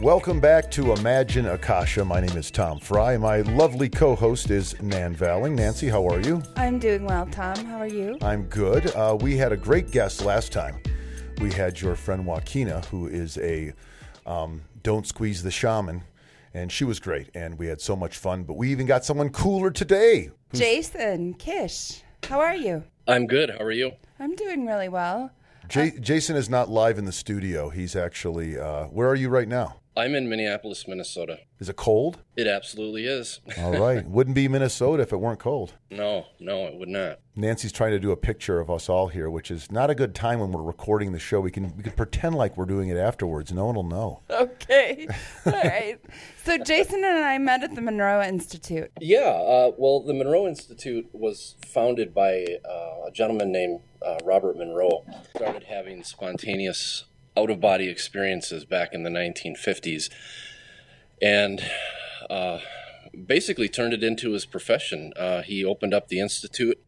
Welcome back to Imagine Akasha. My name is Tom Fry. My lovely co host is Nan Valling. Nancy, how are you? I'm doing well, Tom. How are you? I'm good. Uh, we had a great guest last time. We had your friend Joaquina, who is a um, Don't Squeeze the Shaman, and she was great. And we had so much fun. But we even got someone cooler today. Jason Kish. How are you? I'm good. How are you? I'm doing really well. J- Jason is not live in the studio. He's actually, uh, where are you right now? I'm in Minneapolis, Minnesota. Is it cold? It absolutely is. All right. Wouldn't be Minnesota if it weren't cold. no, no, it would not. Nancy's trying to do a picture of us all here, which is not a good time when we're recording the show. We can we can pretend like we're doing it afterwards. No one will know. Okay. All right. So Jason and I met at the Monroe Institute. Yeah, uh, well, the Monroe Institute was founded by uh, a gentleman named uh, Robert Monroe. Started having spontaneous out of body experiences back in the 1950s and uh, basically turned it into his profession. Uh, he opened up the Institute.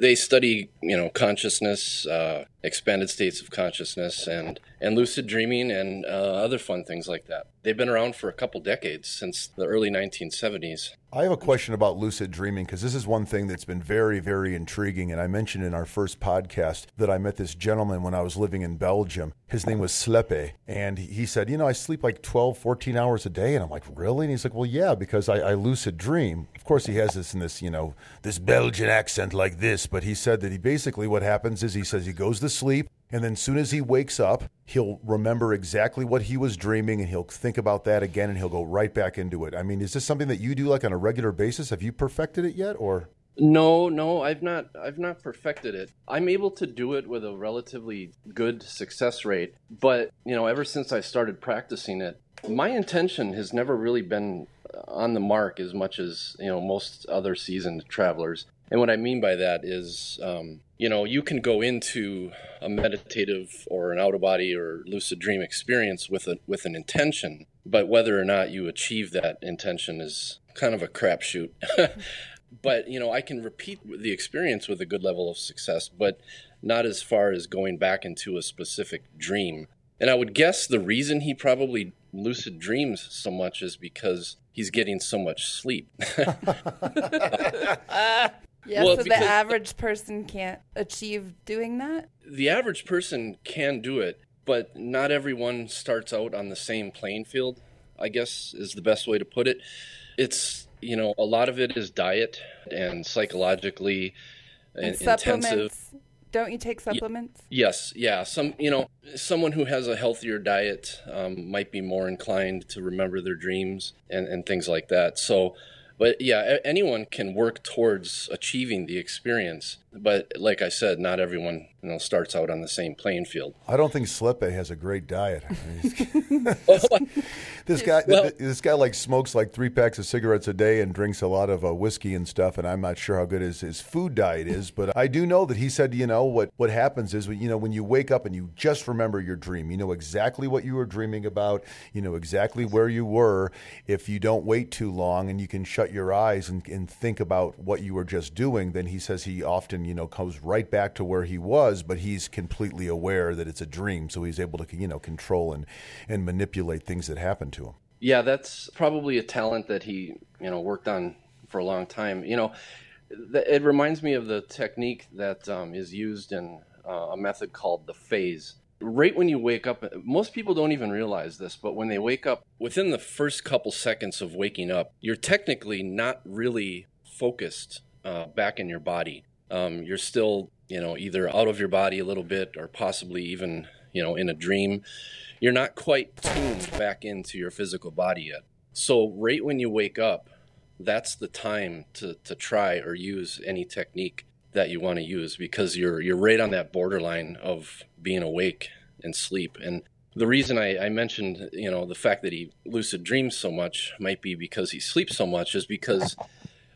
They study, you know, consciousness, uh, expanded states of consciousness, and, and lucid dreaming, and uh, other fun things like that. They've been around for a couple decades, since the early 1970s. I have a question about lucid dreaming because this is one thing that's been very, very intriguing. And I mentioned in our first podcast that I met this gentleman when I was living in Belgium. His name was Slepe. And he said, You know, I sleep like 12, 14 hours a day. And I'm like, Really? And he's like, Well, yeah, because I, I lucid dream. Of course, he has this in this, you know, this Belgian accent like this. But he said that he basically what happens is he says he goes to sleep. And then, soon as he wakes up, he'll remember exactly what he was dreaming, and he'll think about that again, and he'll go right back into it. I mean, is this something that you do like on a regular basis? Have you perfected it yet, or? No, no, I've not. I've not perfected it. I'm able to do it with a relatively good success rate, but you know, ever since I started practicing it, my intention has never really been on the mark as much as you know most other seasoned travelers. And what I mean by that is, um, you know, you can go into a meditative or an out of body or lucid dream experience with a with an intention, but whether or not you achieve that intention is kind of a crapshoot. but you know, I can repeat the experience with a good level of success, but not as far as going back into a specific dream. And I would guess the reason he probably lucid dreams so much is because he's getting so much sleep. Yeah, Well, so the average person can't achieve doing that? the average person can do it, but not everyone starts out on the same playing field, I guess is the best way to put it. It's, you know, a lot of it is diet and psychologically And in- intensive. supplements. Don't you take supplements? Yes, yeah. Some, you know, someone who has a healthier diet um, might be more inclined to remember their dreams and, and things like that. So, but yeah, anyone can work towards achieving the experience. But like I said, not everyone, you know, starts out on the same playing field. I don't think Slepe has a great diet. This guy, Well- this guy like smokes like three packs of cigarettes a day and drinks a lot of uh, whiskey and stuff. And I'm not sure how good his, his food diet is, but I do know that he said, you know, what what happens is, you know, when you wake up and you just remember your dream, you know exactly what you were dreaming about, you know exactly where you were. If you don't wait too long and you can shut your eyes and, and think about what you were just doing, then he says he often, you know, comes right back to where he was, but he's completely aware that it's a dream, so he's able to, you know, control and and manipulate things that happen to him. Yeah, that's probably a talent that he, you know, worked on for a long time. You know, th- it reminds me of the technique that um, is used in uh, a method called the phase. Right when you wake up, most people don't even realize this, but when they wake up, within the first couple seconds of waking up, you're technically not really focused uh, back in your body. Um, you're still, you know, either out of your body a little bit or possibly even, you know, in a dream you're not quite tuned back into your physical body yet. So right when you wake up, that's the time to, to try or use any technique that you want to use because you're you're right on that borderline of being awake and sleep. And the reason I, I mentioned, you know, the fact that he lucid dreams so much might be because he sleeps so much is because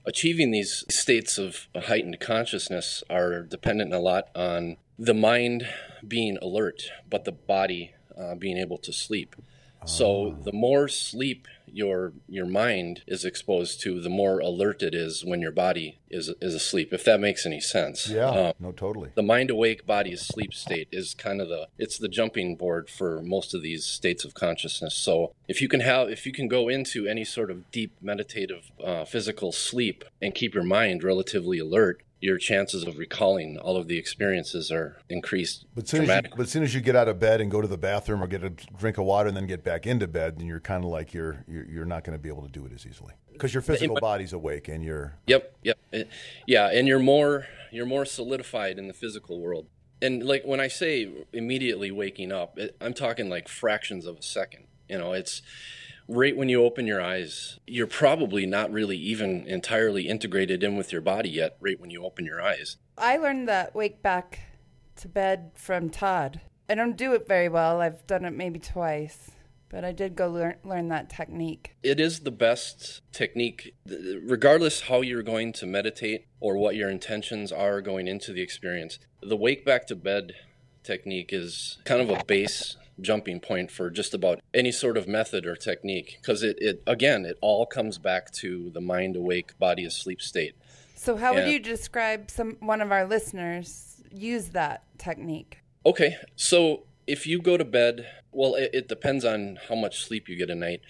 achieving these states of heightened consciousness are dependent a lot on the mind being alert, but the body uh, being able to sleep. So the more sleep your your mind is exposed to, the more alert it is when your body is is asleep. If that makes any sense. Yeah, Um, no, totally. the mind awake body asleep state is kind of the it's the jumping board for most of these states of consciousness so if you can have if you can go into any sort of deep meditative uh, physical sleep and keep your mind relatively alert your chances of recalling all of the experiences are increased But soon, as you, but as soon as you get out of bed and go to the bathroom or get a drink of water and then get back into bed, then you're kind of like you're you're, you're not going to be able to do it as easily because your physical body's awake and you're Yep, yep, Eh, yeah, and you're more you're more solidified in the physical world. And like when I say immediately waking up, it, I'm talking like fractions of a second. You know, it's right when you open your eyes. You're probably not really even entirely integrated in with your body yet. Right when you open your eyes. I learned that wake back to bed from Todd. I don't do it very well. I've done it maybe twice, but I did go learn, learn that technique. It is the best technique, regardless how you're going to meditate or what your intentions are going into the experience. The wake back to bed technique is kind of a base jumping point for just about any sort of method or technique because it, it again it all comes back to the mind awake body asleep state So, how would you describe some one of our listeners use that technique? Okay, so if you go to bed, well, it, it depends on how much sleep you get a night.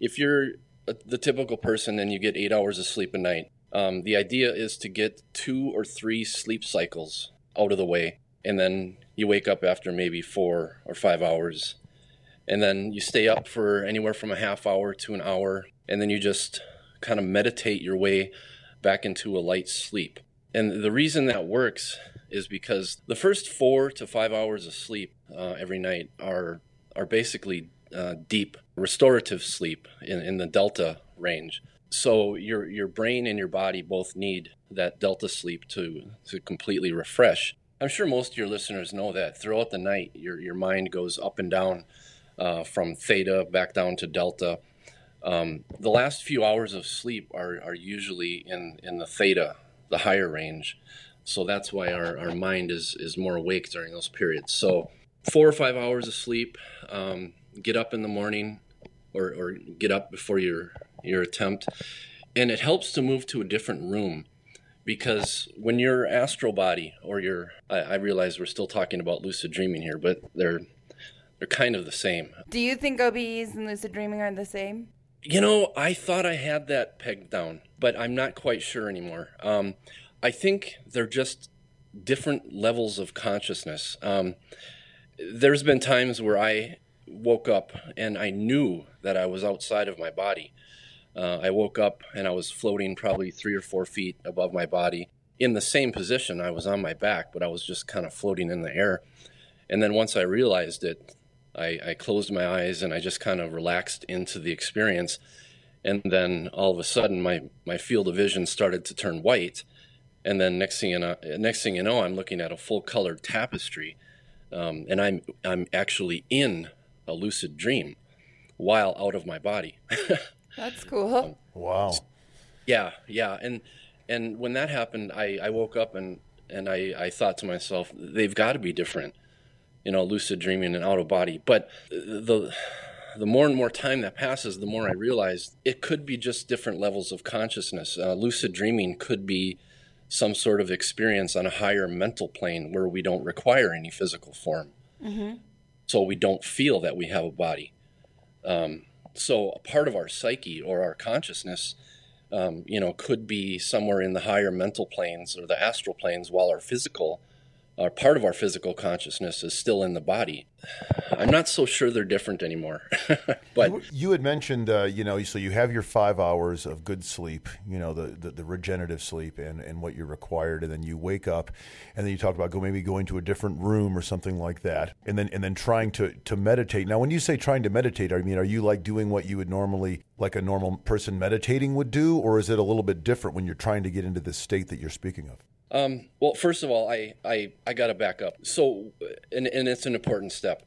If you're a, the typical person and you get eight hours of sleep a night, um, the idea is to get two or three sleep cycles out of the way, and then you wake up after maybe four or five hours, and then you stay up for anywhere from a half hour to an hour, and then you just kind of meditate your way back into a light sleep. And the reason that works is because the first four to five hours of sleep uh, every night are are basically uh, deep restorative sleep in, in the delta range. So your your brain and your body both need that delta sleep to to completely refresh. I'm sure most of your listeners know that throughout the night your your mind goes up and down uh, from theta back down to delta. Um, the last few hours of sleep are, are usually in, in the theta, the higher range. So that's why our, our mind is, is more awake during those periods. So, four or five hours of sleep, um, get up in the morning or, or get up before your, your attempt. And it helps to move to a different room because when your astral body or your, I, I realize we're still talking about lucid dreaming here, but they're, they're kind of the same. Do you think OBEs and lucid dreaming are the same? You know, I thought I had that pegged down, but I'm not quite sure anymore. Um, I think they're just different levels of consciousness. Um, there's been times where I woke up and I knew that I was outside of my body. Uh, I woke up and I was floating probably three or four feet above my body in the same position. I was on my back, but I was just kind of floating in the air. And then once I realized it, I, I closed my eyes and I just kind of relaxed into the experience. And then all of a sudden, my, my field of vision started to turn white. And then next thing you know, next thing you know, I'm looking at a full colored tapestry, um, and I'm I'm actually in a lucid dream while out of my body. That's cool. wow. Yeah, yeah, and and when that happened, I, I woke up and and I, I thought to myself, they've got to be different, you know, lucid dreaming and out of body. But the the more and more time that passes, the more I realize it could be just different levels of consciousness. Uh, lucid dreaming could be some sort of experience on a higher mental plane where we don't require any physical form, so we don't feel that we have a body. Um, so a part of our psyche or our consciousness um, you know, could be somewhere in the higher mental planes or the astral planes, while our physical, or part of our physical consciousness is still in the body. I'm not so sure they're different anymore. but You had mentioned, uh, you know, so you have your five hours of good sleep, you know, the, the, the regenerative sleep and, and what you're required, and then you wake up, and then you talked about go maybe going to a different room or something like that, and then and then trying to to meditate. Now, when you say trying to meditate, I mean, are you like doing what you would normally, like a normal person meditating would do, or is it a little bit different when you're trying to get into this state that you're speaking of? Um, well, first of all, I, I, I got to back up. So, and, and it's an important step.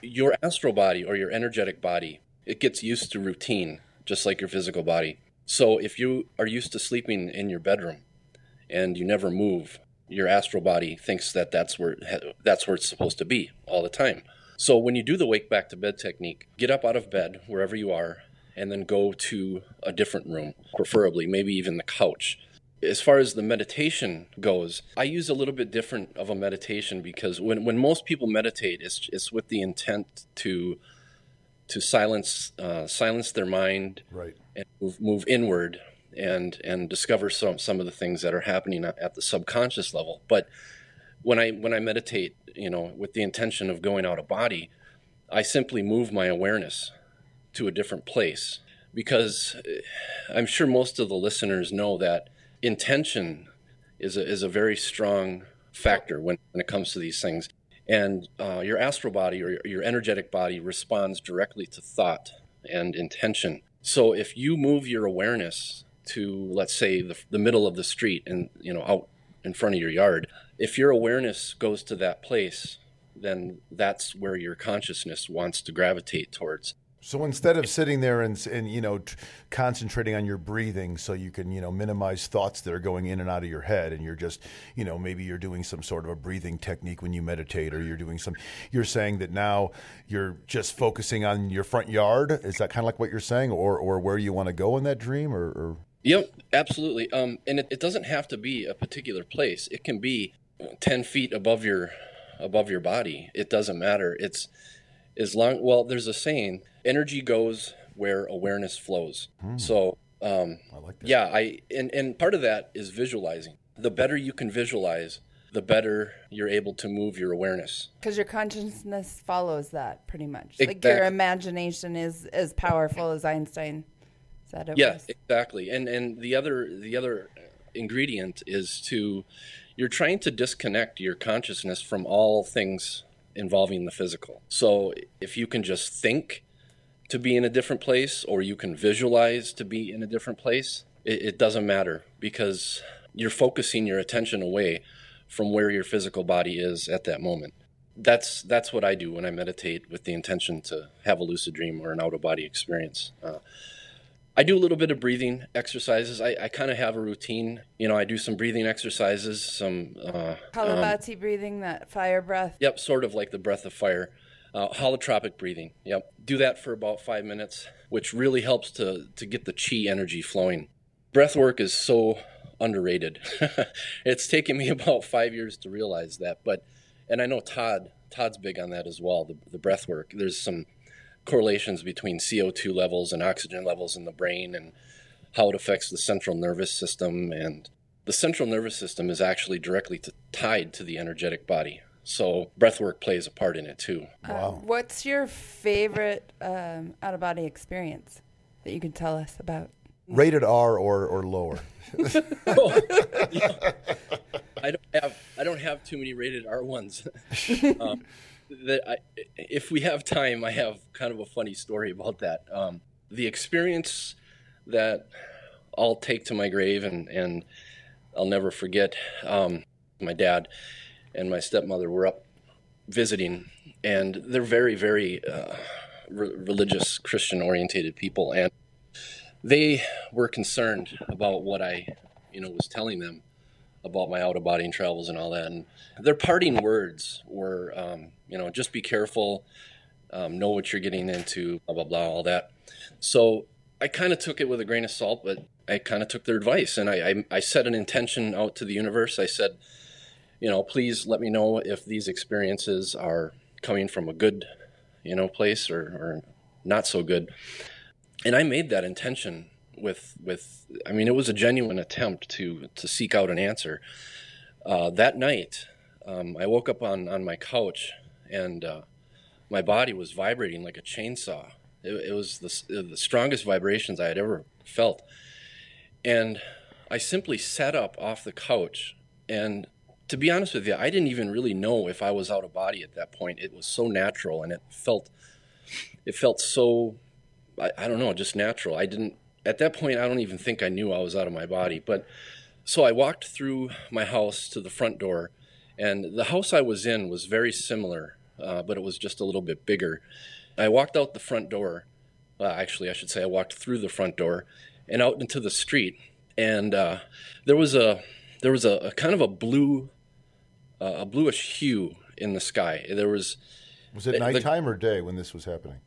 Your astral body or your energetic body, it gets used to routine, just like your physical body. So, if you are used to sleeping in your bedroom and you never move, your astral body thinks that that's where that's where it's supposed to be all the time. So when you do the wake back to bed technique, get up out of bed wherever you are and then go to a different room, preferably maybe even the couch. As far as the meditation goes, I use a little bit different of a meditation because when, when most people meditate, it's, it's with the intent to to silence uh, silence their mind Right. and move, move inward and and discover some some of the things that are happening at the subconscious level. But when I when I meditate, you know, with the intention of going out of body, I simply move my awareness to a different place because eh, I'm sure most of the listeners know that intention is a, is a very strong factor when, when it comes to these things. And uh, your astral body or your, energetic body responds directly to thought and intention. So if you move your awareness to, let's say, the, the middle of the street and you know out in front of your yard, if your awareness goes to that place, then that's where your consciousness wants to gravitate towards. So instead of sitting there and, and you know t- concentrating on your breathing, so you can you know minimize thoughts that are going in and out of your head, and you're just you know maybe you're doing some sort of a breathing technique when you meditate, or you're doing some. You're saying that now you're just focusing on your front yard. Is that kind of like what you're saying, or or where you want to go in that dream, or, or Yep, absolutely. Um, and it, it doesn't have to be a particular place. It can be ten feet above your above your body. It doesn't matter. It's as long. Well, there's a saying: energy goes where awareness flows. So, um, I like that. yeah, I and and part of that is visualizing. The better you can visualize, the better you're able to move your awareness. Because your consciousness follows that pretty much. Like your imagination is as powerful as Einstein said it Yeah, was. exactly. And and the other the other ingredient is to you're trying to disconnect your consciousness from all things involving the physical. So if you can just think to be in a different place or you can visualize to be in a different place, it, it doesn't matter because you're focusing your attention away from where your physical body is at that moment. That's that's what I do when I meditate with the intention to have a lucid dream or an out of body experience. Uh, I do a little bit of breathing exercises. I, I kind of have a routine. You know, I do some breathing exercises, some, uh, Kapalbhati breathing, that fire breath. yep, sort of like the breath of fire. Uh, holotropic breathing. Yep. Do that for about five minutes, which really helps to, to get the chi energy flowing. Breath work is so underrated. it's taken me about five years to realize that. But, and I know Todd, Todd's big on that as well, the, the breath work. There's some correlations between CO2 levels and oxygen levels in the brain and how it affects the central nervous system. And the central nervous system is actually directly to, tied to the energetic body. So breath work plays a part in it too. Wow. Um, what's your favorite um, out of body experience that you can tell us about? rated R or or lower. I don't have I don't have too many rated R ones. um, that I, if we have time, I have kind of a funny story about that. Um, the experience that I'll take to my grave and and I'll never forget. Um, my dad and my stepmother were up visiting, and they're very very uh, re- religious Christian orientated people, and they were concerned about what I, you know, was telling them about my out of body and travels and all that. And their parting words were, um, you know, just be careful, um, know what you're getting into, blah, blah, blah, all that. So I kind of took it with a grain of salt, but I kind of took their advice and I, I, I set an intention out to the universe. I said, you know, please let me know if these experiences are coming from a good, you know, place or, or not so good. And I made that intention with with I mean it was a genuine attempt to to seek out an answer. Uh, that night, um, I woke up on on my couch and uh, my body was vibrating like a chainsaw. It, it was the the strongest vibrations I had ever felt, and I simply sat up off the couch and. To be honest with you, I didn't even really know if I was out of body at that point. It was so natural, and it felt, it felt so I, I don't know, just natural. I didn't at that point. I don't even think I knew I was out of my body. But so I walked through my house to the front door, and the house I was in was very similar, uh, but it was just a little bit bigger. I walked out the front door. Uh, actually, I should say I walked through the front door and out into the street, and uh, there was a there was a, a kind of a blue, uh, a bluish hue in the sky. There was Was it The- nighttime or day when this was happening?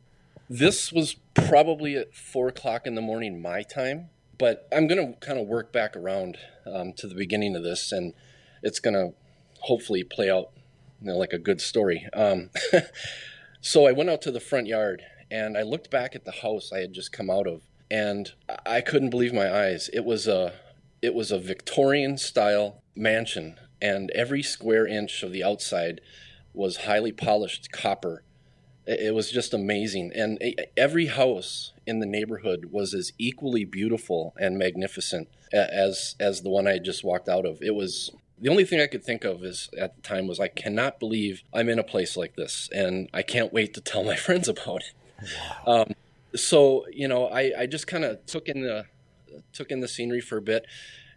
This was probably at four o'clock in the morning my time, but I'm going to kind of work back around um, to the beginning of this, and it's going to hopefully play out you know, like a good story. Um, so I went out to the front yard and I looked back at the house I had just come out of, and I- couldn't believe my eyes. It was a it was a Victorian style mansion, and every square inch of the outside was highly polished copper it was just amazing. And every house in the neighborhood was as equally beautiful and magnificent as as the one I just walked out of. It was the only thing I could think of is at the time was I cannot believe I'm in a place like this, and I can't wait to tell my friends about it. Um, so you know, I, I just kind of took in the took in the scenery for a bit,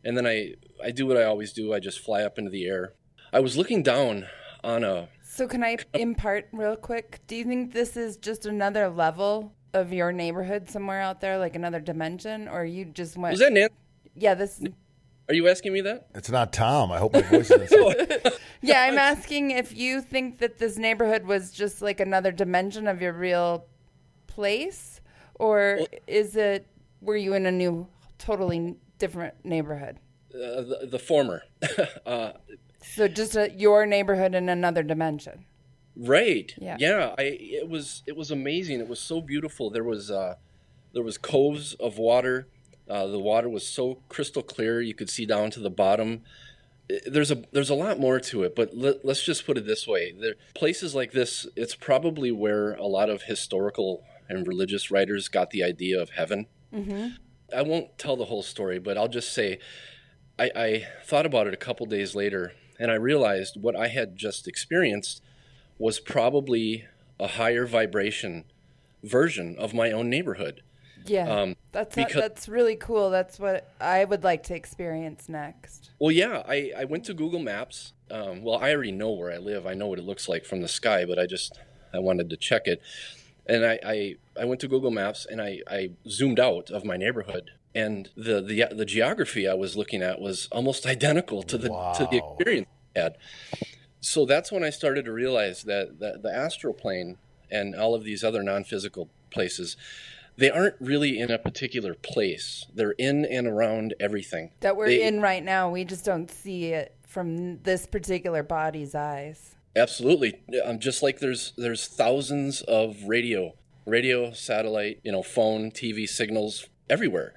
and then I I do what I always do. I just fly up into the air. I was looking down on a So can I impart real quick? Do you think this is just another level of your neighborhood somewhere out there, like another dimension, or you just went? was that Nan? yeah, this. Are you asking me that? It's not Tom. I hope my voice isn't. Yeah, I'm asking if you think that this neighborhood was just like another dimension of your real place, or is it were you in a new, totally different neighborhood? Uh, the, the former. uh, So just a, your neighborhood in another dimension. Right. Yeah. Yeah. I it was it was amazing. It was so beautiful. There was uh there was coves of water. Uh, the water was so crystal clear you could see down to the bottom. There's a there's a lot more to it, but let, let's just put it this way: there, places like this, it's probably where a lot of historical and religious writers got the idea of heaven. I won't tell the whole story, but I'll just say I, I thought about it a couple days later, and I realized what I had just experienced was probably a higher vibration version of my own neighborhood. Yeah, Um, that's because- that's really cool. That's what I would like to experience next. Well, yeah, I, I went to Google Maps. Um, well, I already know where I live. I know what it looks like from the sky, but I just I wanted to check it. And I, I, I went to Google Maps and I, I zoomed out of my neighborhood. And the, the the geography I was looking at was almost identical to the to the experience I had. So that's when I started to realize that, that the astral plane and all of these other non-physical places, they aren't really in a particular place. They're in and around everything. That we're They- in right now. We just don't see it from this particular body's eyes. Absolutely. Just like there's there's thousands of radio, radio, satellite, you know, phone, TV signals everywhere.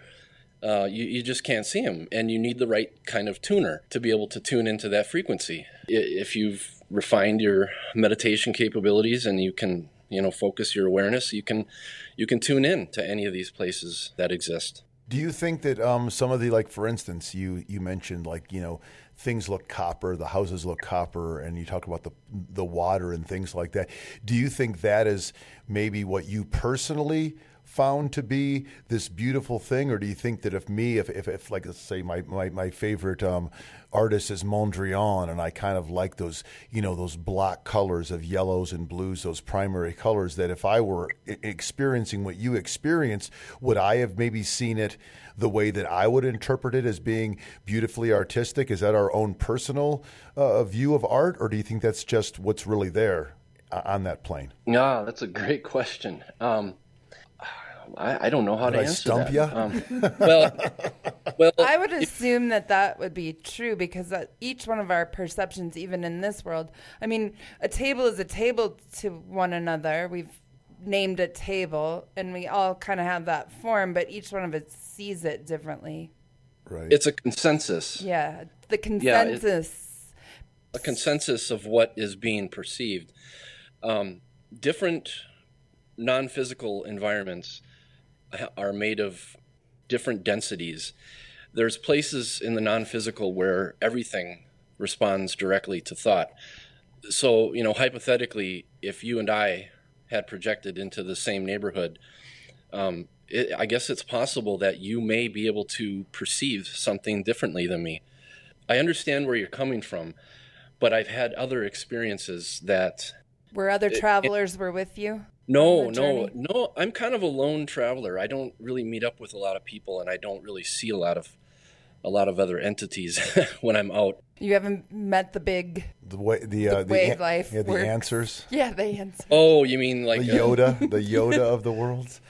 Uh, you, you just can't see them, and you need the right kind of tuner to be able to tune into that frequency. If you've refined your meditation capabilities and you can, you know, focus your awareness, you can, you can tune in to any of these places that exist. Do you think that um, some of the like, for instance, you you mentioned like you know things look copper, the houses look copper, and you talk about the the water and things like that. Do you think that is maybe what you personally found to be this beautiful thing, or do you think that if me, if if, if like let's say my my, my favorite um, artist is Mondrian, and I kind of like those you know those block colors of yellows and blues, those primary colors, that if I were experiencing what you experienced, would I have maybe seen it the way that I would interpret it as being beautifully artistic? Is that our own personal uh, view of art, or do you think that's just what's really there uh, on that plane? Yeah, that's a great question. Um, I, I don't know how Did to I answer stump that. ya? Um, well, well, I would assume that that would be true because that each one of our perceptions, even in this world, I mean, a table is a table to one another. We've named a table, and we all kind of have that form, but each one of us sees it differently. Right. it's a consensus. Yeah, the Yeah, it- consensus. a consensus of what is being perceived. Um, different non physical environments ha- are made of different densities. There's places in the non physical where everything responds directly to thought. So, you know, hypothetically, if you and I had projected into the same neighborhood, um, it, I guess it's possible that you may be able to perceive something differently than me. I understand where you're coming from, but I've had other experiences that Where other travelers were with you? No, no, no. I'm kind of a lone traveler. I don't really meet up with a lot of people, and I don't really see a lot of a lot of other entities when I'm out. You haven't met the big. The way the uh, way an- life yeah, the works. answers. Yeah, they answer. Oh, you mean like The uh, Yoda, the Yoda of the world.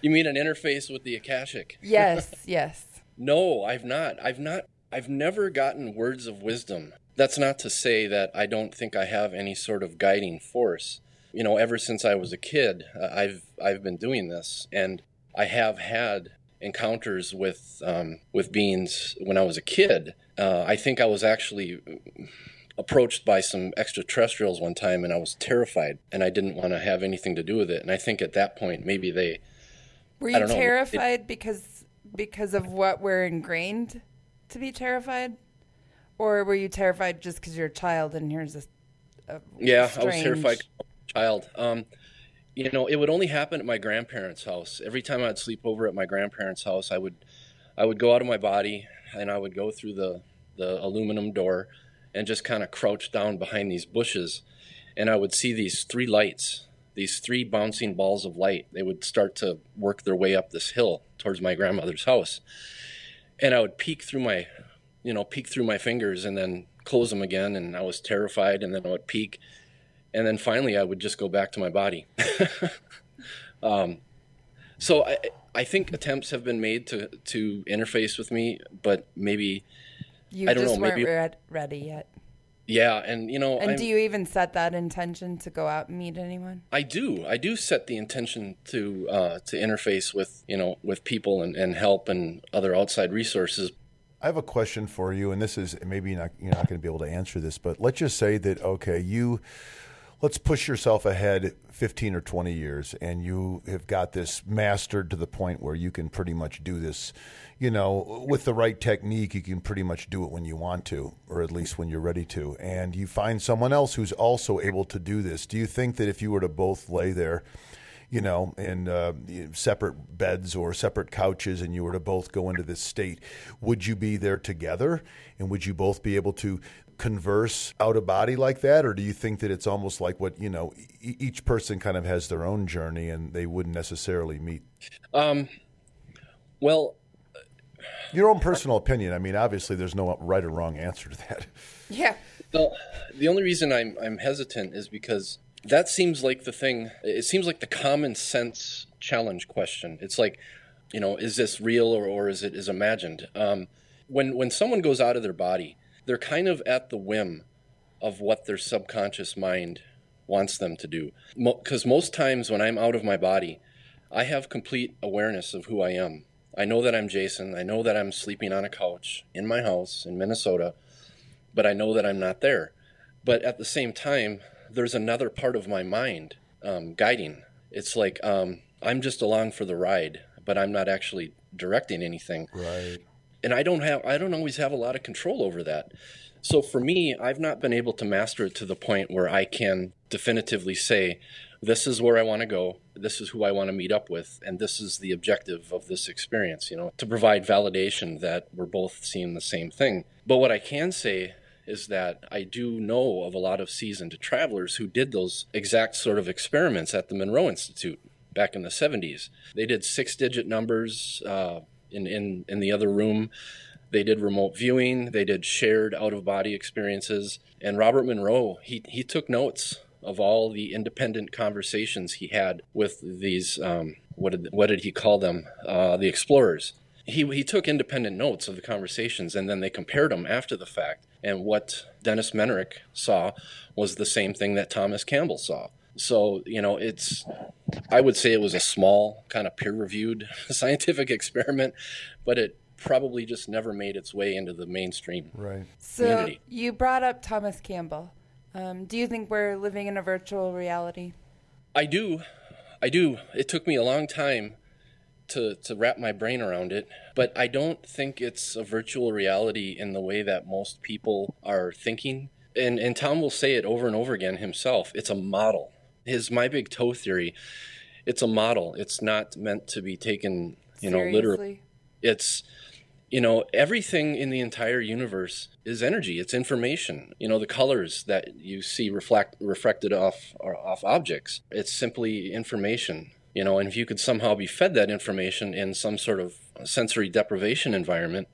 you mean an interface with the Akashic? Yes, yes. No, I've not. I've not. I've never gotten words of wisdom. That's not to say that I don't think I have any sort of guiding force. You know, ever since I was a kid, uh, I've I've been doing this, and I have had encounters with um, with beings when I was a kid. Uh, I think I was actually approached by some extraterrestrials one time, and I was terrified, and I didn't want to have anything to do with it. And I think at that point, maybe they Were you know. terrified because because of what we're ingrained to be terrified, or were you terrified just because you're a child and here's a, a Yeah, I was terrified child. Um, you know, it would only happen at my grandparents' house. Every time I'd sleep over at my grandparents' house, I would, I would go out of my body and I would go through the the aluminum door, and just kind of crouch down behind these bushes, and I would see these three lights, these three bouncing balls of light. They would start to work their way up this hill towards my grandmother's house, and I would peek through my, you know, peek through my fingers and then close them again, and I was terrified, and then I would peek and then finally I would just go back to my body. um, so I, I think attempts have been made to to interface with me, but maybe You I don't just know, weren't maybe- red, ready yet. yeah, and you know And I'm- do you even set that intention to go out and meet anyone? I do I do set the intention to uh, to interface with you know with people and, and help and other outside resources. I have a question for you, and this is maybe not, you're not going to be able to answer this, but let's just say that okay, you let's push yourself ahead 15 or 20 years, and you have got this mastered to the point where you can pretty much do this. You know, with the right technique, you can pretty much do it when you want to, or at least when you're ready to. And you find someone else who's also able to do this. Do you think that if you were to both lay there, you know, in uh, separate beds or separate couches, and you were to both go into this state, would you be there together? And would you both be able to converse out of body like that? Or do you think that it's almost like what, you know, e- each person kind of has their own journey and they wouldn't necessarily meet? Um, well, Your own personal opinion. I mean, obviously, there's no right or wrong answer to that. Yeah. Well, the only reason I'm I'm hesitant is because that seems like the thing. It seems like the common sense challenge question. It's like, you know, is this real or, or is it is imagined? Um, when when someone goes out of their body, they're kind of at the whim of what their subconscious mind wants them to do. Because most times when I'm out of my body, I have complete awareness of who I am. I know that I'm Jason. I know that I'm sleeping on a couch in my house in Minnesota but I know that I'm not there. But at the same time, there's another part of my mind um, guiding. It's like um, I'm just along for the ride, but I'm not actually directing anything. Right. And I don't have, I don't always have a lot of control over that. So for me, I've not been able to master it to the point where I can definitively say, this is where I want to go. This is who I want to meet up with. And this is the objective of this experience, you know, to provide validation that we're both seeing the same thing. But what I can say is that I do know of a lot of seasoned travelers who did those exact sort of experiments at the Monroe Institute back in the 70s. They did six digit numbers uh, in, in, in the other room. They did remote viewing. They did shared out of body experiences. And Robert Monroe, he, he took notes of all the independent conversations he had with these, um, what, did, what did he call them? Uh, the explorers. He, he took independent notes of the conversations and then they compared them after the fact. And what Dennis Mennerich saw was the same thing that Thomas Campbell saw. So, you know, it's, I would say it was a small, kind of peer reviewed scientific experiment, but it probably just never made its way into the mainstream. Right. So Community. you brought up Thomas Campbell. Um, do you think we're living in a virtual reality? I do. I do. It took me a long time to, to wrap my brain around it, but I don't think it's a virtual reality in the way that most people are thinking. And, and Tom will say it over and over again himself. It's a model. His My Big Toe theory, it's a model. It's not meant to be taken, you know, literally. It's you know everything in the entire universe is energy it's information you know the colors that you see reflect reflected off or off objects it's simply information you know and if you could somehow be fed that information in some sort of sensory deprivation environment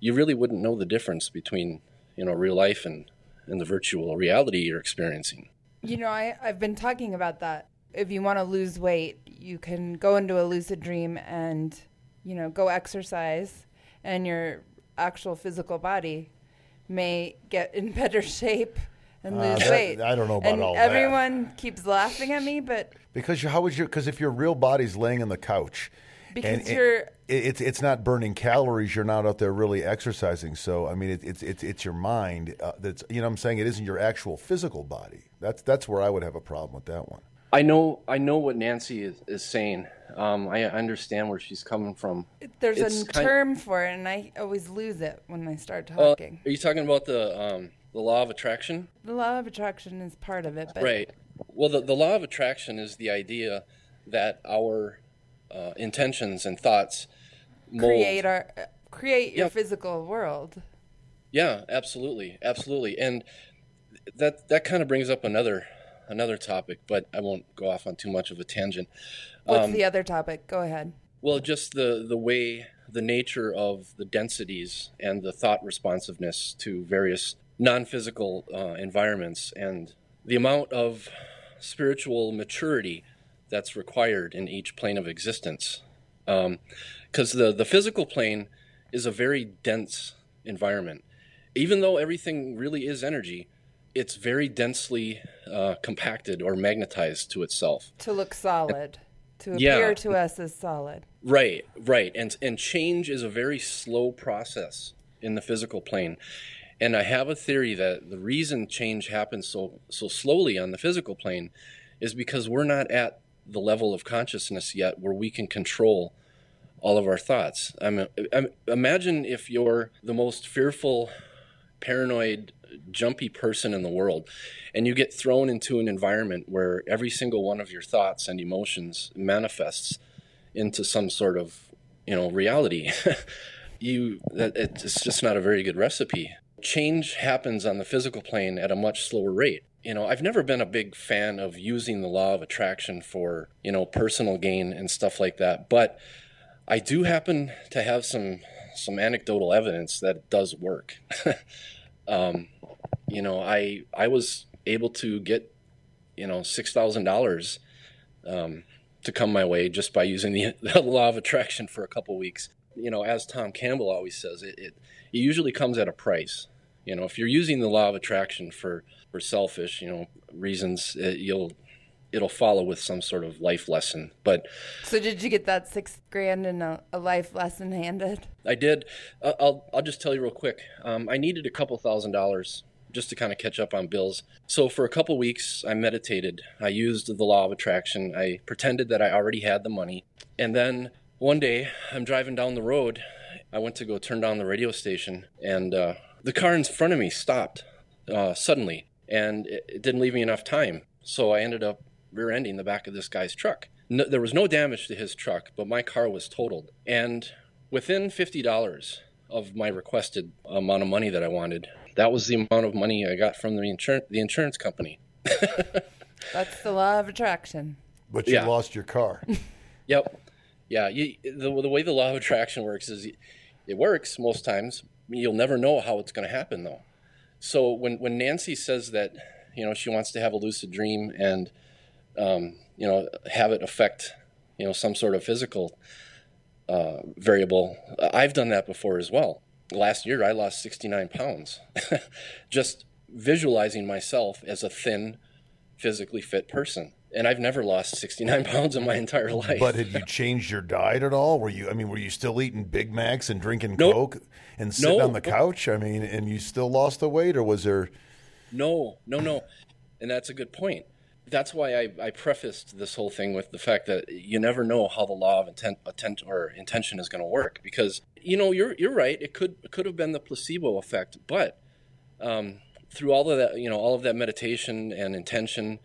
you really wouldn't know the difference between you know real life and and the virtual reality you're experiencing. You know, I, I've been talking about that. If you want to lose weight, you can go into a lucid dream and, you know, go exercise, and your actual physical body may get in better shape and Uh, lose that- weight. I don't know about and all that. everyone keeps laughing at me, but Because you, how would you? Because if your real body's laying on the couch, Because and, you're- it, it's it's not burning calories. You're not out there really exercising. So I mean, it, it's it's it's your mind uh, that's you know what I'm saying it isn't your actual physical body. That's that's where I would have a problem with that one. I know I know what Nancy is, is saying. Um, I understand where she's coming from. there's It's a kind- term for it, and I always lose it when I start Uh, talking. are you talking about the um, the law of attraction? the law of attraction is part of it, but Right. Well, the, the law of attraction is the idea that our uh, intentions and thoughts mold. create our uh, create your physical world. Yeah, absolutely, absolutely, and that that kind of brings up another another topic, but I won't go off on too much of a tangent. What's Um, the other topic? Go ahead. Well, just the the way the nature of the densities and the thought responsiveness to various non-physical uh, environments and the amount of spiritual maturity that's required in each plane of existence. Because the the physical plane is a very dense environment. Even though everything really is energy, it's very densely uh, compacted or magnetized to itself. To look solid, to Yeah. appear to us as solid. Right, right. And and change is a very slow process in the physical plane. And I have a theory that the reason change happens so so slowly on the physical plane is because we're not at the level of consciousness yet where we can control all of our thoughts. I mean, imagine if you're the most fearful, paranoid, jumpy person in the world, and you get thrown into an environment where every single one of your thoughts and emotions manifests into some sort of you know reality. You it's just not a very good recipe. Change happens on the physical plane at a much slower rate you know i've never been a big fan of using the law of attraction for you know personal gain and stuff like that but i do happen to have some some anecdotal evidence that it does work um, you know i i was able to get you know six thousand dollars um, to come my way just by using the, the law of attraction for a couple weeks. You know, as Tom Campbell always says, it, it it usually comes at a price. You know, if you're using the law of attraction for for selfish, you know, reasons, it, you'll it'll follow with some sort of life lesson. But So did you get that six grand and a, a life lesson handed? I did. Uh, I'll I'll just tell you real quick. Um, I needed a couple thousand dollars just to kind of catch up on bills. So for a couple weeks, I meditated. I used the law of attraction. I pretended that I already had the money, and then one day I'm driving down the road. I went to go turn down the radio station, and uh, the car in front of me stopped uh, suddenly, and it, it didn't leave me enough time. So I ended up rear-ending the back of this guy's truck. No, there was no damage to his truck, but my car was totaled. And within fifty dollars of my requested amount of money that I wanted, that was the amount of money I got from the insurance the insurance company. That's the law of attraction. But you Yeah. lost your car. Yep. Yeah. You, the, the way the law of attraction works is it works most times. You'll never know how it's going to happen, though. So when, when Nancy says that, you know, she wants to have a lucid dream and, um, you know, have it affect, you know, some sort of physical uh, variable, I've done that before as well. Last year, I lost 69 pounds just visualizing myself as a thin, physically fit person. And I've never lost 69 pounds in my entire life. But had you changed your diet at all? Were you? I mean, were you still eating Big Macs and drinking Nope. Coke and sitting No. on the couch? I mean, and you still lost the weight, or was there? No, no, no. And that's a good point. That's why I, I prefaced this whole thing with the fact that you never know how the law of intent, intent or intention is going to work. Because you know you're you're right. It could it could have been the placebo effect, but um, through all of that, you know, all of that meditation and intention,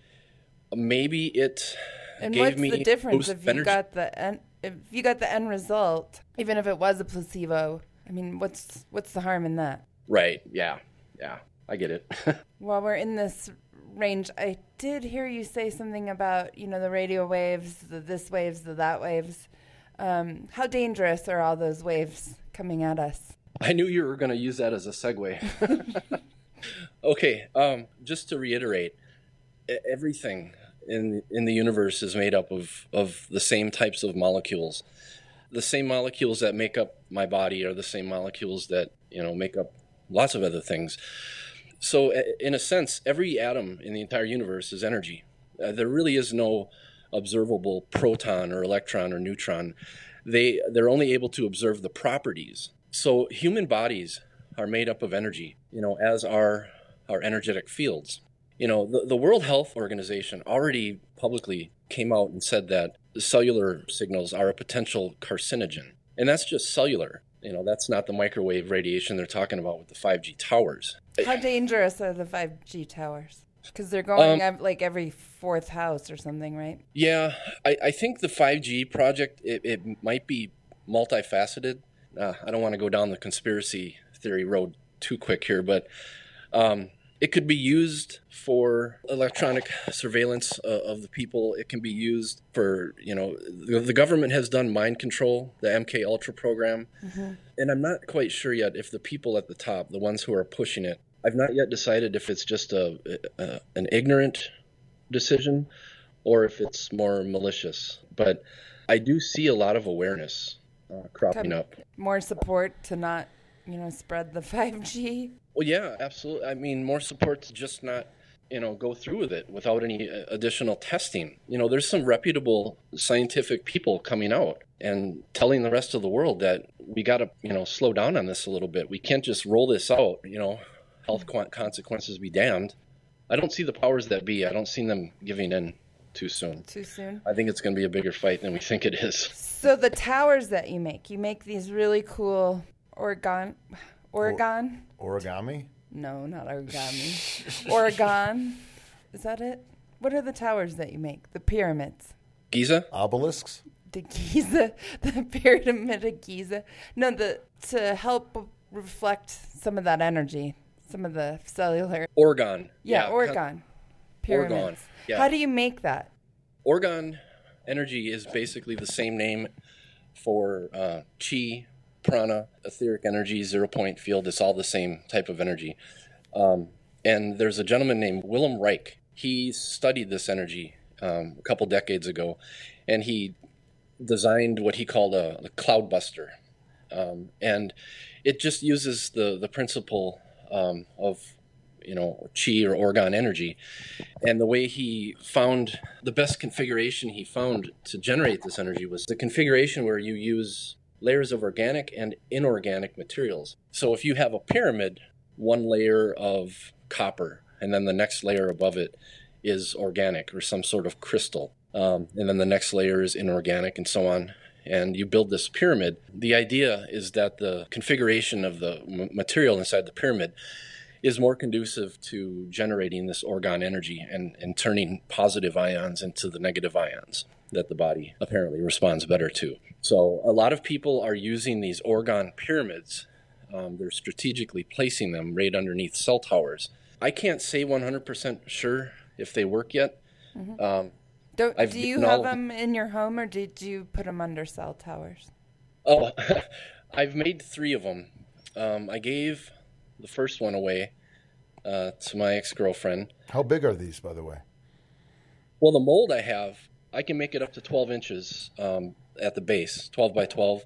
maybe it And gave what's me the difference if you energy. got the end, if you got the end result, even if it was a placebo? I mean, what's what's the harm in that? right? Yeah, yeah. I get it. While we're in this range, I did hear you say something about you know the radio waves, the this waves, the that waves. Um, how dangerous are all those waves coming at us? I knew you were going to use that as a segue. okay, um, just to reiterate, everything in in the universe is made up of of the same types of molecules. The same molecules that make up my body are the same molecules that you know make up lots of other things. So, in a sense, every atom in the entire universe is energy. Uh, there really is no observable proton or electron or neutron. They they're only able to observe the properties. So, human bodies are made up of energy, you know, as are our energetic fields. You know, the, the World Health Organization already publicly came out and said that cellular signals are a potential carcinogen. And that's just cellular. You know, that's not the microwave radiation they're talking about with the 5G towers. How dangerous are the 5G towers? Because they're going Um, like every fourth house or something, right? Yeah, I, I think the 5G project, it, it might be multifaceted. Uh, I don't want to go down the conspiracy theory road too quick here, but um, it could be used for electronic surveillance uh, of the people. It can be used for, you know, the, the government has done mind control, the MK Ultra program. And I'm not quite sure yet if the people at the top, the ones who are pushing it, I've not yet decided if it's just a, a an ignorant decision or if it's more malicious. But I do see a lot of awareness uh, cropping up. More support to not, you know, spread the 5G. Well, yeah, absolutely. I mean, more support to just not, you know, go through with it without any uh, additional testing. You know, there's some reputable scientific people coming out and telling the rest of the world that we got to, you know, slow down on this a little bit. We can't just roll this out. You know, health consequences be damned. I don't see the powers that be. I don't see them giving in too soon. Too soon. I think it's going to be a bigger fight than we think it is. So the towers that you make, you make these really cool Oregon, Oregon? Origami? No, not origami. Oregon. Is that it? What are the towers that you make? The pyramids. Giza? Obelisks? The Giza, the pyramid of Giza. No, the to help reflect some of that energy, some of the cellular. Oregon. Yeah, con- Oregon. Pyramids. yeah. How do you make that? Orgone energy is basically the same name for uh, chi, prana, etheric energy, zero point field. It's all the same type of energy. Um, and there's a gentleman named Wilhelm Reich. He studied this energy um, a couple decades ago, and he designed what he called a, a cloud buster. Um, and it just uses the, the principle um, of you know chi or orgone energy and the way he found the best configuration he found to generate this energy was the configuration where you use layers of organic and inorganic materials. So if you have a pyramid, one layer of copper, and then the next layer above it is organic or some sort of crystal, um, and then the next layer is inorganic, and so on. And you build this pyramid. The idea is that the configuration of the material inside the pyramid is more conducive to generating this orgone energy and, and turning positive ions into the negative ions that the body apparently responds better to. So, a lot of people are using these orgone pyramids. Um, they're strategically placing them right underneath cell towers. I can't say 100% sure if they work yet. Um, Don't, do you have them in your home or did you put them under cell towers? Oh, I've made three of them. Um, I gave the first one away uh, to my ex girlfriend. How big are these, by the way? Well, the mold I have, I can make it up to 12 inches um, at the base, 12 by 12.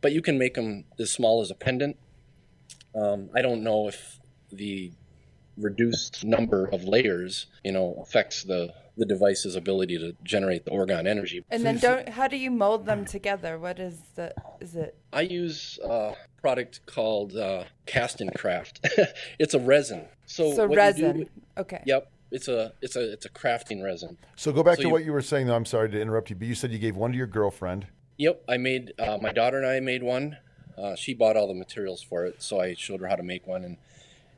But you can make them as small as a pendant. Um, I don't know if the reduced number of layers, you know, affects the the device's ability to generate the orgone energy. And then don't how do you mold them together? What is the is it I use a product called uh, Cast and Craft. it's a resin. So, so resin? do- okay. yep, it's a it's a it's a crafting resin. So go back So to you- what you were saying, though. I'm sorry to interrupt you, but you said you gave one to your girlfriend. Yep, I made uh, my daughter and I made one. Uh, she bought all the materials for it, so I showed her how to make one, and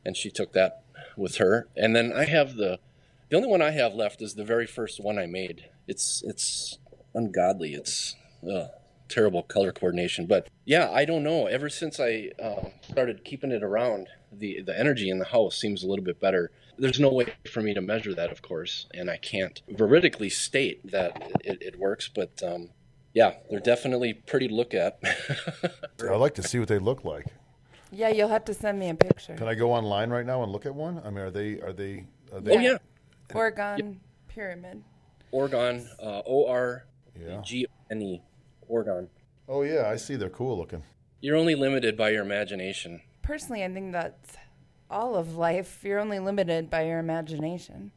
and she took that with her. And then I have the the only one I have left is the very first one I made. It's it's ungodly. It's uh, terrible color coordination, but yeah, I don't know. Ever since I uh, started keeping it around, the the energy in the house seems a little bit better. There's no way for me to measure that, of course, and I can't veridically state that it, it works, but. Um, yeah, they're definitely pretty to look at. I'd like to see what they look like. Yeah, you'll have to send me a picture. Can I go online right now and look at one? I mean, are they are they? Are they Oh yeah, Oregon pyramid. Orgone, uh, O R Yeah. G N E, Orgone. Oh yeah, I see. They're cool looking. You're only limited by your imagination. Personally, I think that's all of life. You're only limited by your imagination.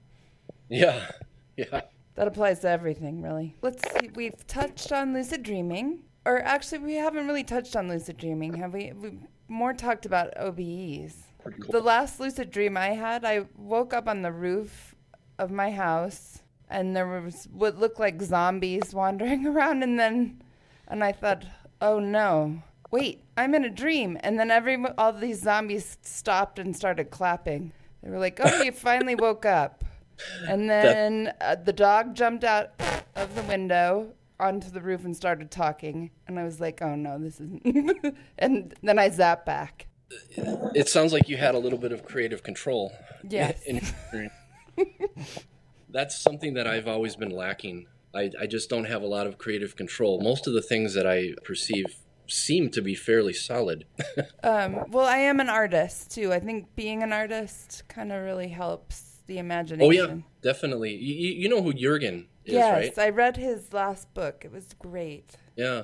Yeah, yeah. That applies to everything, really. Let's see. We've touched on lucid dreaming, or actually, we haven't really touched on lucid dreaming, have we? We more talked about OBEs. Pretty cool. The last lucid dream I had, I woke up on the roof of my house, and there was what looked like zombies wandering around, and then, and I thought, oh no, wait, I'm in a dream, and then every all these zombies stopped and started clapping. They were like, oh, you finally woke up. And then uh, the dog jumped out of the window onto the roof and started talking. And I was like, oh no, this isn't. and then I zapped back. It sounds like you had a little bit of creative control. Yes. in. That's something that I've always been lacking. I, I just don't have a lot of creative control. Most of the things that I perceive seem to be fairly solid. Um, well, I am an artist too. I think being an artist kind of really helps the imagination. oh yeah, definitely. You, you know who Jurgen is, yes, right? I read his last book. It was great. Yeah.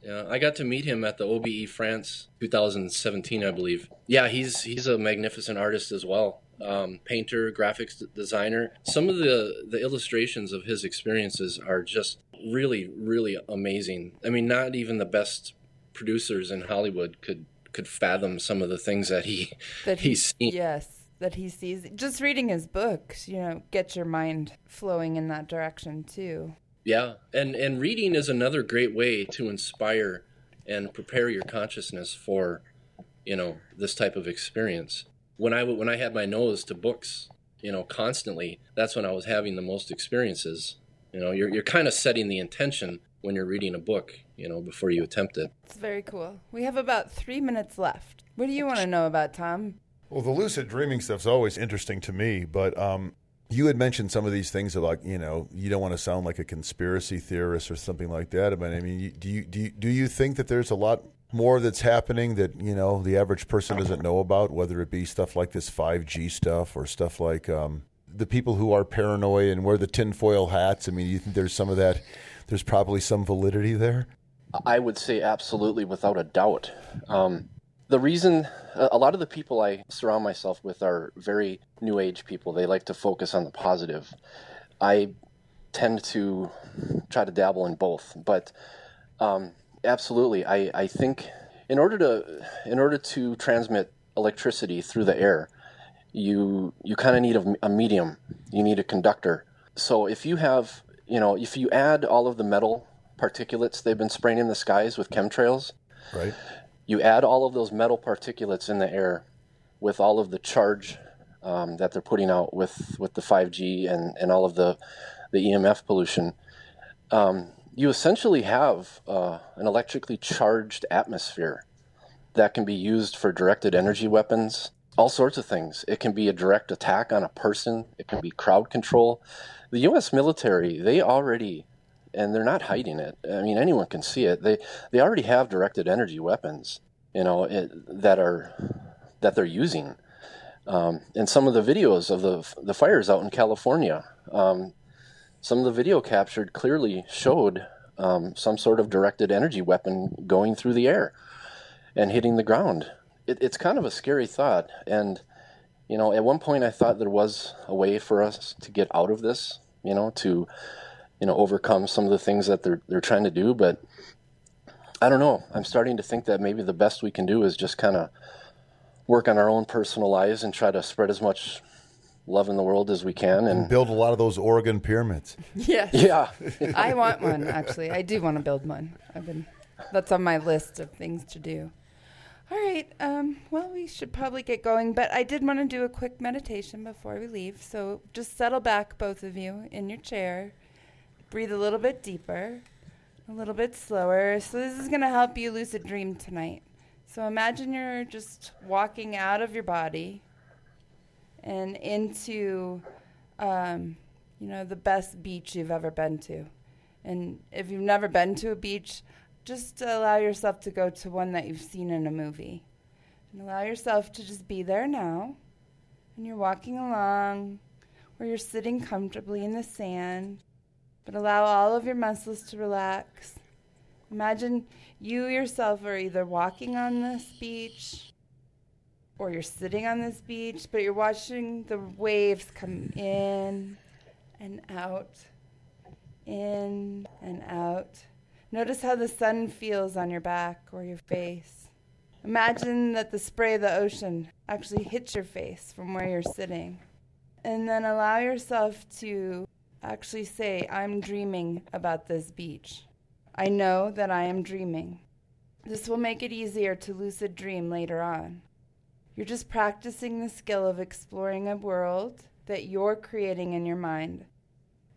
Yeah, I got to meet him at the OBE France 2017, I believe. Yeah, he's he's a magnificent artist as well. Um, painter, graphics designer. Some of the the illustrations of his experiences are just really, really amazing. I mean, not even the best producers in Hollywood could could fathom some of the things that he That he, he's seen. yes, that he sees. Just reading his books, you know, gets your mind flowing in that direction too. Yeah, and and reading is another great way to inspire and prepare your consciousness for, you know, this type of experience. When I w- when I had my nose to books, you know, constantly, that's when I was having the most experiences. You know, you're you're kind of setting the intention when you're reading a book, you know, before you attempt it. It's very cool. We have about three minutes left. What do you want to know about Tom? Well, the lucid dreaming stuff's always interesting to me, but um, you had mentioned some of these things about you know you don't want to sound like a conspiracy theorist or something like that. But I mean, do you do you, do you think that there's a lot more that's happening that you know the average person doesn't know about, whether it be stuff like this five G stuff or stuff like um, the people who are paranoid and wear the tinfoil hats? I mean, you think there's some of that? There's probably some validity there. I would say absolutely without a doubt. Um, the reason a lot of the people I surround myself with are very new age people. They like to focus on the positive. I tend to try to dabble in both, but um, absolutely, I, I think in order to in order to transmit electricity through the air, you you kind of need a, a medium. You need a conductor. So if you have you know if you add all of the metal particulates they've been spraying in the skies with chemtrails, Right. you add all of those metal particulates in the air with all of the charge um, that they're putting out with, with the 5G and, and all of the, the EMF pollution. Um, you essentially have uh, an electrically charged atmosphere that can be used for directed energy weapons, all sorts of things. It can be a direct attack on a person, it can be crowd control. The U.S. military, they already and they're not hiding it. I mean, anyone can see it. They they already have directed energy weapons, you know, it, that are that they're using. Um, and some of the videos of the the fires out in California, um, some of the video captured clearly showed um, some sort of directed energy weapon going through the air and hitting the ground. It, it's kind of a scary thought, and you know, at one point I thought there was a way for us to get out of this, you know, to you know overcome some of the things that they're they're trying to do. But I don't know. I'm starting to think that maybe the best we can do is just kind of work on our own personal lives and try to spread as much love in the world as we can and Build a lot of those Oregon pyramids. Yes. yeah I want one actually. I do want to build one. I've been that's on my list of things to do. All right. Um, well, we should probably get going, but I did want to do a quick meditation before we leave. So just settle back, both of you, in your chair. Breathe a little bit deeper, a little bit slower. So this is going to help you lucid dream tonight. So imagine you're just walking out of your body and into, um, you know, the best beach you've ever been to. And if you've never been to a beach, just allow yourself to go to one that you've seen in a movie. And allow yourself to just be there now. And you're walking along, or you're sitting comfortably in the sand, but allow all of your muscles to relax. Imagine you yourself are either walking on this beach or you're sitting on this beach, but you're watching the waves come in and out, in and out. Notice how the sun feels on your back or your face. Imagine that the spray of the ocean actually hits your face from where you're sitting. And then allow yourself to actually say, I'm dreaming about this beach. I know that I am dreaming. This will make it easier to lucid dream later on. You're just practicing the skill of exploring a world that you're creating in your mind.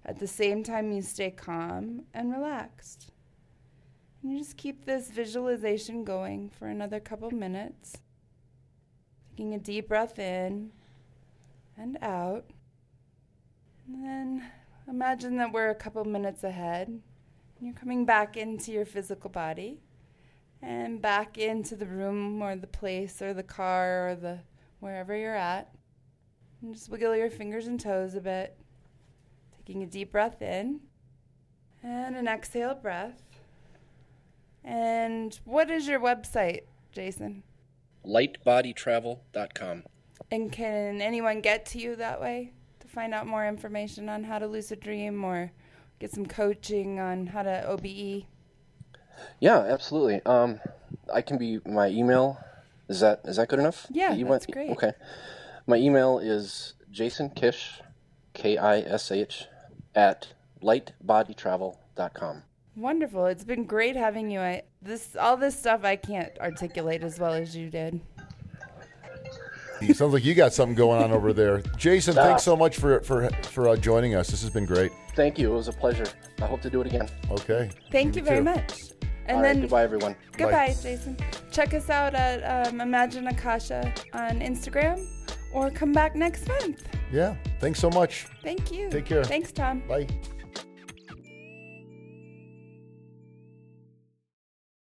At the same time, you stay calm and relaxed. And you just keep this visualization going for another couple minutes. Taking a deep breath in and out. And then imagine that we're a couple minutes ahead. And you're coming back into your physical body and back into the room or the place or the car or the wherever you're at. And just wiggle your fingers and toes a bit. Taking a deep breath in and an exhale breath. And what is your website, Jason? Lightbodytravel.com. And can anyone get to you that way to find out more information on how to lucid dream or get some coaching on how to OBE? Yeah, absolutely. Um, I can be my email. Is that is that good enough? Yeah, You that's want- great. Okay. My email is Jason Kish, K I S H, at lightbodytravel.com. Wonderful. It's been great having you. I, this all this stuff I can't articulate as well as you did. It sounds like you got something going on over there. Jason, thanks so much for for for uh, joining us. This has been great. Thank you. It was a pleasure. I hope to do it again. Okay. Thank you very too. much. And All right. then Goodbye, everyone. goodbye, Jason. Check us out at um, Imagine Akasha on Instagram, or come back next month. Yeah. Thanks so much. Thank you. Take care. Thanks, Tom. Bye.